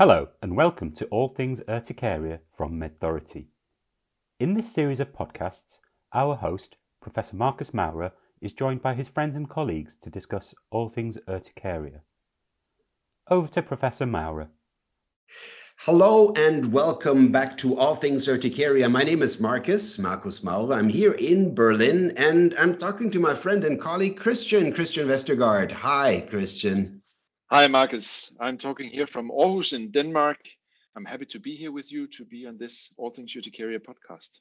Hello and welcome to All Things Urticaria from MedThority. In this series of podcasts, our host, Professor Marcus Maurer, is joined by his friends and colleagues to discuss all things urticaria. Over to Professor Maurer. Hello and welcome back to All Things Urticaria. My name is Marcus, Marcus Maurer. I'm here in Berlin and I'm talking to my friend and colleague Christian, Christian Vestergaard. Hi, Christian. Hi, Marcus. I'm talking here from Aarhus in Denmark. I'm happy to be here with you to be on this All Things Urticaria podcast.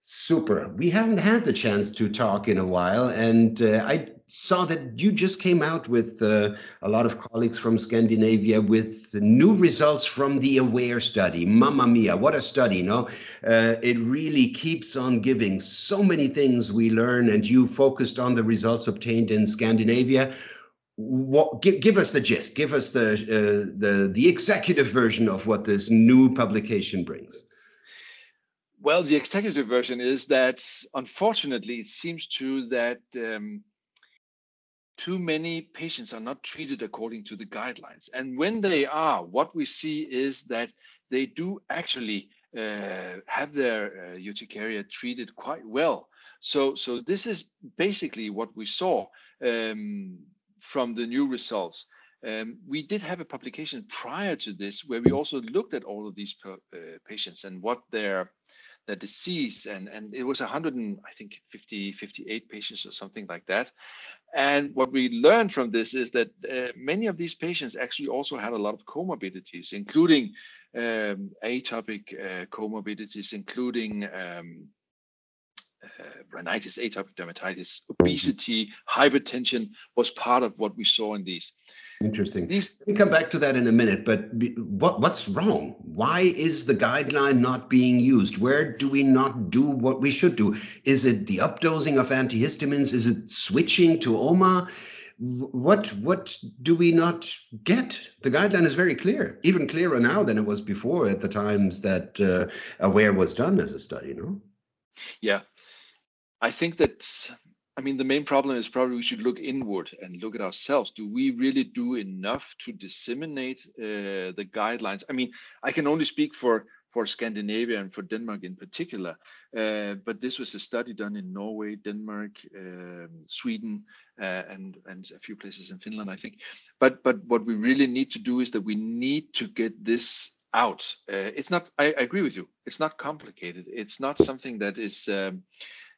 Super. We haven't had the chance to talk in a while, and uh, I saw that you just came out with uh, a lot of colleagues from Scandinavia with new results from the AWARE study. Mamma mia, what a study, no? Uh, it really keeps on giving so many things we learn, and you focused on the results obtained in Scandinavia what give, give us the gist give us the uh, the the executive version of what this new publication brings. Well the executive version is that unfortunately it seems to that um, too many patients are not treated according to the guidelines. And when they are what we see is that they do actually uh, have their uh, urticaria treated quite well. So so this is basically what we saw um, from the new results. Um, we did have a publication prior to this where we also looked at all of these per, uh, patients and what their their disease and and it was 100 and I think 50 58 patients or something like that. And what we learned from this is that uh, many of these patients actually also had a lot of comorbidities, including um, atopic uh, comorbidities, including um, uh, rhinitis, atopic dermatitis, obesity, hypertension was part of what we saw in these. Interesting. These, me come back to that in a minute, but what, what's wrong? Why is the guideline not being used? Where do we not do what we should do? Is it the updosing of antihistamines? Is it switching to OMA? What what do we not get? The guideline is very clear, even clearer now than it was before at the times that uh, AWARE was done as a study. No. Yeah, I think that I mean the main problem is probably we should look inward and look at ourselves. Do we really do enough to disseminate uh, the guidelines? I mean, I can only speak for for Scandinavia and for Denmark in particular. Uh, but this was a study done in Norway, Denmark, um, Sweden, uh, and and a few places in Finland, I think. But but what we really need to do is that we need to get this out. Uh, it's not. I, I, agree with you. It's not complicated. It's not something that is. Um,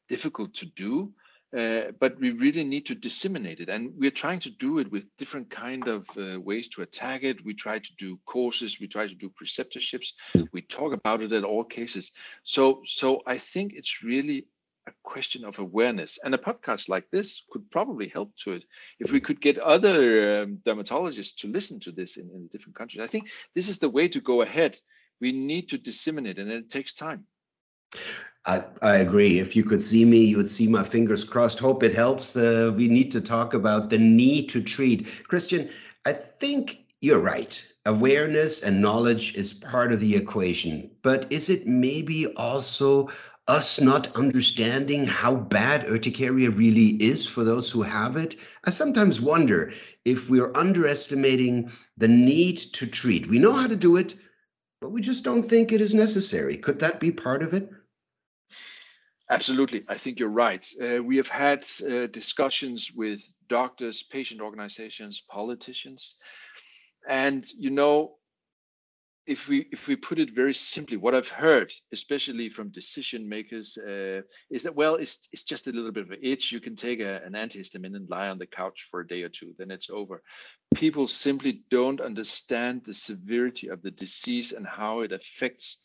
difficult to do, uh, but we really need to disseminate it. And we're trying to do it with different kind of uh, ways to attack it. We try to do courses, we try to do preceptorships, we talk about it at all cases. So, so I think it's really a question of awareness. And a podcast like this could probably help to it. If we could get other um, dermatologists to listen to this in, in different countries, I think this is the way to go ahead. We need to disseminate, and it takes time. I, I agree. If you could see me, you would see my fingers crossed. Hope it helps. Uh, we need to talk about the need to treat. Christian, I think you're right. Awareness and knowledge is part of the equation. But is it maybe also us not understanding how bad urticaria really is for those who have it? I sometimes wonder if we're underestimating the need to treat. We know how to do it, but we just don't think it is necessary. Could that be part of it? Absolutely. I think you're right. Uh, we have had uh, discussions with doctors, patient organizations, politicians. And, you know, if we if we put it very simply, what I've heard, especially from decision makers, uh, is that well, it's it's just a little bit of an itch. You can take a, an antihistamine and lie on the couch for a day or two, then it's over. People simply don't understand the severity of the disease and how it affects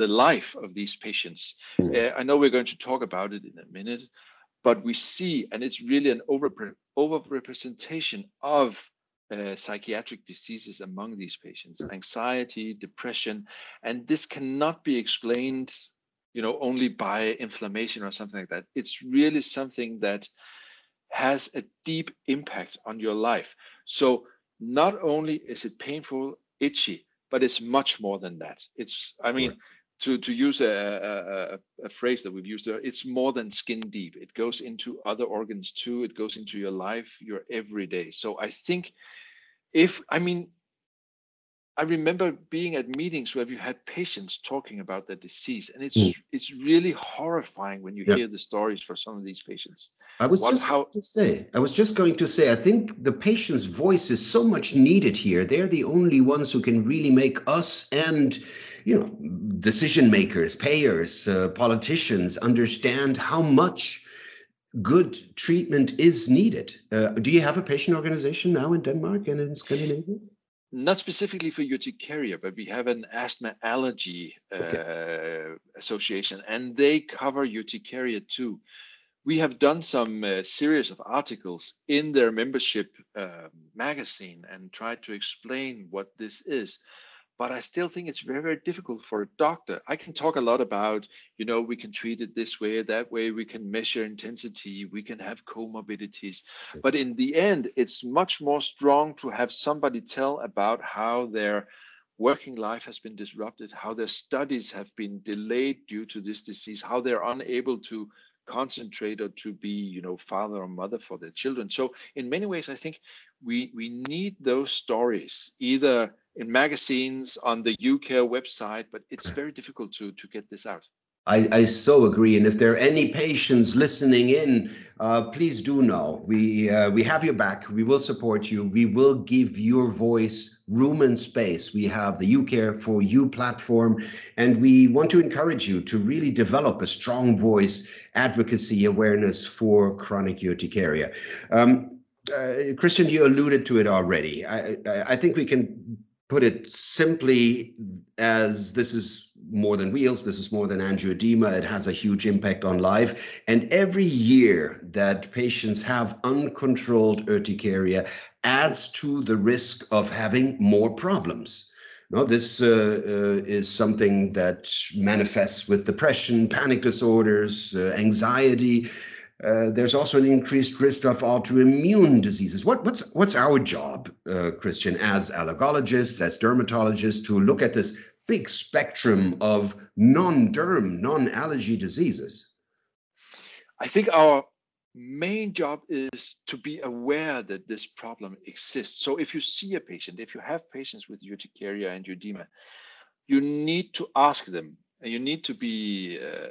the life of these patients. Mm. Uh, I know we're going to talk about it in a minute, but we see, and it's really an over overrepresentation of uh, psychiatric diseases among these patients, anxiety, depression, and this cannot be explained, you know, only by inflammation or something like that. It's really something that has a deep impact on your life. So not only is it painful, itchy, but it's much more than that. It's, I mean, to to use a, a, a, phrase that we've used there, it's more than skin deep. It goes into other organs too. It goes into your life, your everyday. So I think if I mean, I remember being at meetings where you had patients talking about their disease, and it's mm. it's really horrifying when you yeah. hear the stories for some of these patients. I was what, just how, to say, I was just going to say, I think the patient's voice is so much needed here. They're the only ones who can really make us and you know decision makers, payers, uh, politicians understand how much good treatment is needed. Uh, do you have a patient organization now in Denmark and in Scandinavia? Not specifically for urticaria, but we have an asthma allergy okay. uh, association, and they cover urticaria too. We have done some uh, series of articles in their membership uh, magazine and tried to explain what this is but I still think it's very, very difficult for a doctor. I can talk a lot about, you know, we can treat it this way, that way, we can measure intensity, we can have comorbidities. But in the end, it's much more strong to have somebody tell about how their working life has been disrupted, how their studies have been delayed due to this disease, how they're unable to concentrate or to be, you know, father or mother for their children. So in many ways, I think we we need those stories either in magazines on the UCare website, but it's very difficult to to get this out. I, I so agree. And if there are any patients listening in, uh, please do know we uh, we have your back. We will support you. We will give your voice room and space. We have the UCare for You platform, and we want to encourage you to really develop a strong voice, advocacy, awareness for chronic urticaria. Um, uh, Christian, you alluded to it already. I, I think we can put it simply as this is more than wheals, this is more than angioedema. It has a huge impact on life. And every year that patients have uncontrolled urticaria adds to the risk of having more problems. No, this uh, uh, is something that manifests with depression, panic disorders, uh, anxiety, uh, there's also an increased risk of autoimmune diseases. What, what's what's our job, uh, Christian, as allergologists, as dermatologists, to look at this big spectrum of non-derm, non-allergy diseases? I think our main job is to be aware that this problem exists. So if you see a patient, if you have patients with urticaria and angioedema, you need to ask them, and you need to be uh,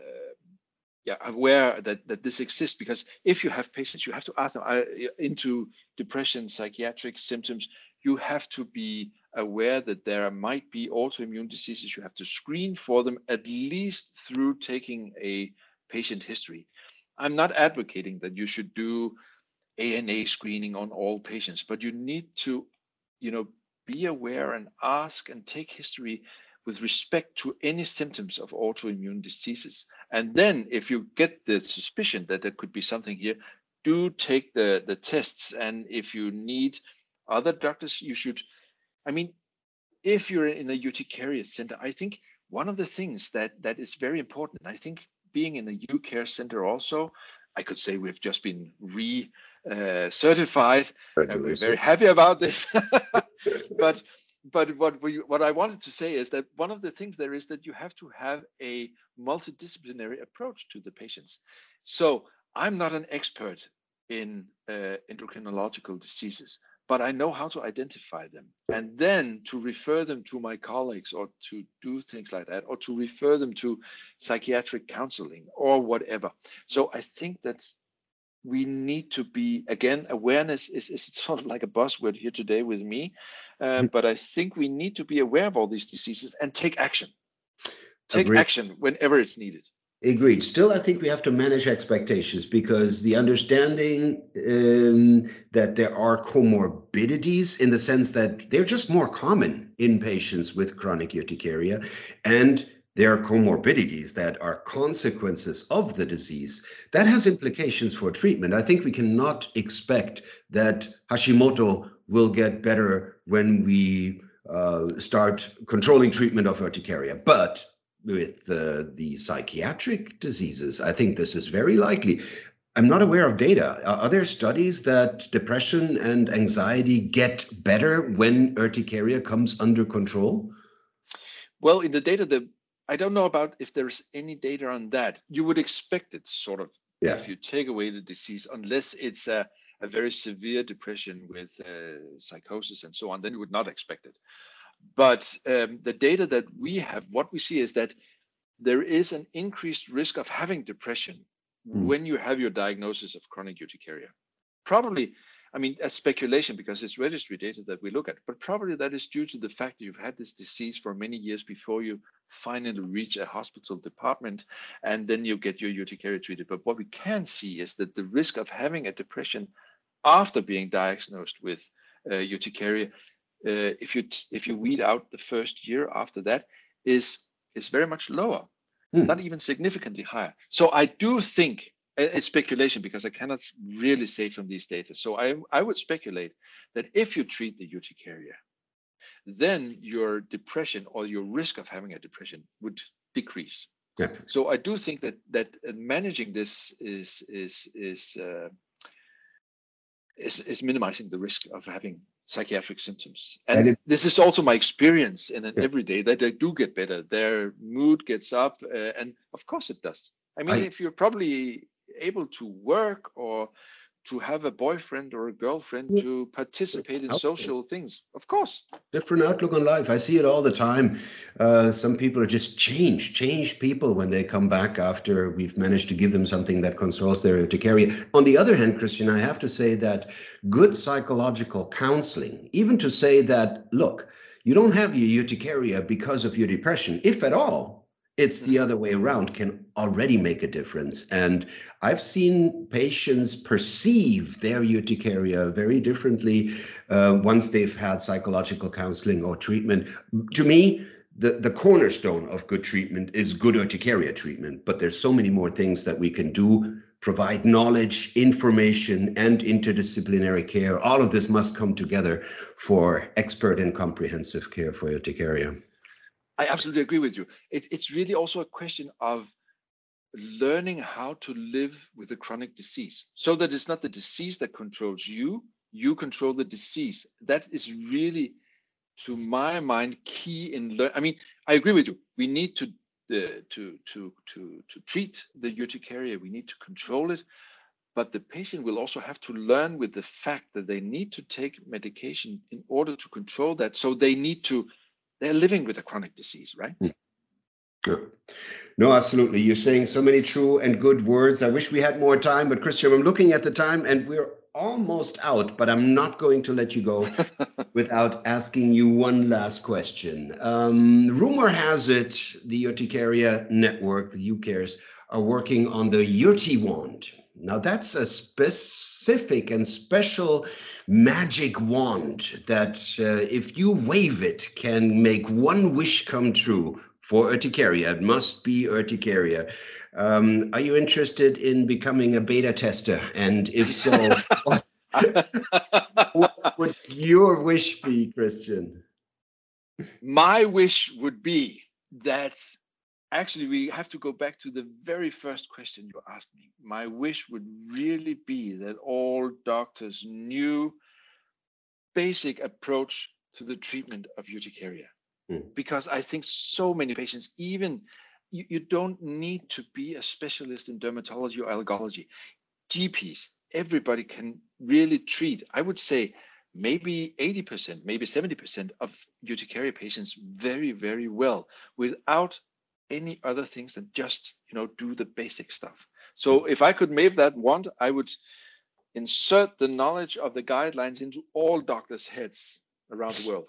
yeah, aware that, that this exists because if you have patients, you have to ask them uh, into depression, psychiatric symptoms, you have to be aware that there might be autoimmune diseases. You have to screen for them at least through taking a patient history. I'm not advocating that you should do ANA screening on all patients, but you need to, you know, be aware and ask and take history with respect to any symptoms of autoimmune diseases. And then if you get the suspicion that there could be something here, do take the, the tests. And if you need other doctors, you should, I mean, if you're in a urticaria center, I think one of the things that that is very important, I think being in a UCare center also, I could say we've just been re uh, certified. And we're very happy about this. but but what we what I wanted to say is that one of the things there is that you have to have a multidisciplinary approach to the patients. So I'm not an expert in uh, endocrinological diseases, but I know how to identify them and then to refer them to my colleagues or to do things like that or to refer them to psychiatric counseling or whatever. So I think that's we need to be again awareness is, is sort of like a buzzword here today with me uh, but i think we need to be aware of all these diseases and take action. Take Agreed. action whenever it's needed. Agreed. Still i think we have to manage expectations because the understanding um, that there are comorbidities in the sense that they're just more common in patients with chronic urticaria and there are comorbidities that are consequences of the disease. That has implications for treatment. I think we cannot expect that Hashimoto will get better when we uh, start controlling treatment of urticaria. But with uh, the psychiatric diseases, I think this is very likely. I'm not aware of data. Are there studies that depression and anxiety get better when urticaria comes under control? Well, in the data that I don't know about if there's any data on that. You would expect it, sort of, yeah. if you take away the disease, unless it's a, a very severe depression with uh, psychosis and so on, then you would not expect it. But um, the data that we have, what we see is that there is an increased risk of having depression mm. when you have your diagnosis of chronic urticaria. Probably, I mean, a speculation because it's registry data that we look at, but probably that is due to the fact that you've had this disease for many years before you finally reach a hospital department and then you get your urticaria treated. But what we can see is that the risk of having a depression after being diagnosed with uh, urticaria, uh, if you if you weed out the first year after that, is is very much lower, hmm. not even significantly higher. So I do think it's speculation because I cannot really say from these data. So I I would speculate that if you treat the urticaria, then your depression or your risk of having a depression would decrease. Yeah. So I do think that that uh, managing this is is is uh, is, is minimizing the risk of having psychiatric symptoms. And, and it, this is also my experience in an yeah. everyday that they do get better. Their mood gets up, uh, and of course it does. I mean, I, if you're probably able to work or to have a boyfriend or a girlfriend yeah. to participate in social things. Of course. Different outlook on life. I see it all the time. Uh, some people are just changed changed people when they come back after we've managed to give them something that controls their urticaria. On the other hand christian i have to say that good psychological counseling even to say that look you don't have your urticaria because of your depression if at all it's the other way around can already make a difference. And i've seen patients perceive their urticaria very differently uh, once they've had psychological counseling or treatment. To me the, the cornerstone of good treatment is good urticaria treatment but there's so many more things that we can do. Provide knowledge information and interdisciplinary care. All of this must come together for expert and comprehensive care for urticaria I absolutely agree with you. It, it's really also a question of learning how to live with a chronic disease so that it's not the disease that controls you, you control the disease. That is really, to my mind, key in learn. I mean, I agree with you. We need to uh, to to to to treat the urticaria. We need to control it, but the patient will also have to learn with the fact that they need to take medication in order to control that. So they need to they're living with a chronic disease, right? Hmm. Yeah. No, absolutely. You're saying so many true and good words. I wish we had more time, but Christian, I'm looking at the time and we're almost out, but I'm not going to let you go without asking you one last question. Um, rumor has it the Urticaria Network, the UCARES, are working on the Yurti wand. Now, that's a specific and special magic wand that, uh, if you wave it, can make one wish come true for urticaria. It must be urticaria. Um, are you interested in becoming a beta tester? And if so, what, what would your wish be, Christian? My wish would be that actually we have to go back to the very first question you asked me. My wish would really be that all doctors knew basic approach to the treatment of urticaria mm. because i think so many patients even you, you don't need to be a specialist in dermatology or allergology. Gps everybody can really treat i would say maybe 80% maybe 70% of urticaria patients very very well without any other things than just you know do the basic stuff so if i could wave that wand i would insert the knowledge of the guidelines into all doctors heads around the world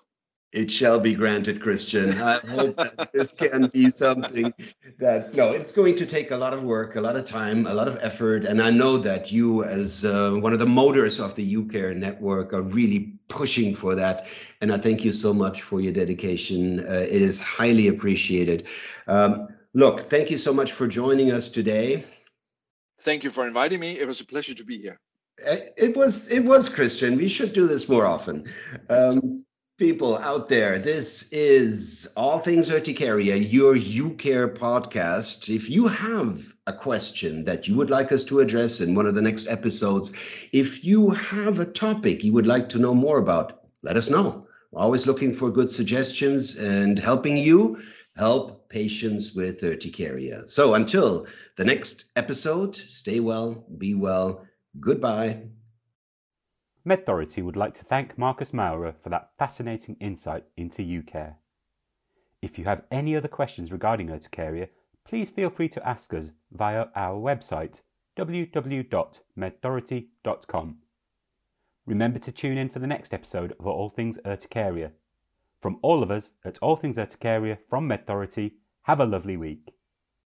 it shall be granted, Christian. I hope that this can be something that, no, it's going to take a lot of work, a lot of time, a lot of effort. And I know that you, as uh, one of the motors of the UCARE network, are really pushing for that. And I thank you so much for your dedication. Uh, it is highly appreciated. Um, look, thank you so much for joining us today. Thank you for inviting me. It was a pleasure to be here. Uh, it was, it was Christian. We should do this more often. Um, people out there, this is All Things Urticaria, your UCare podcast. If you have a question that you would like us to address in one of the next episodes, if you have a topic you would like to know more about, let us know. We're always looking for good suggestions and helping you help patients with urticaria. So until the next episode, stay well, be well. Goodbye. MedThority would like to thank Marcus Maurer for that fascinating insight into UCare. If you have any other questions regarding urticaria, please feel free to ask us via our website www.medthority.com. Remember to tune in for the next episode of All Things Urticaria. From all of us at All Things Urticaria from MedThority, have a lovely week.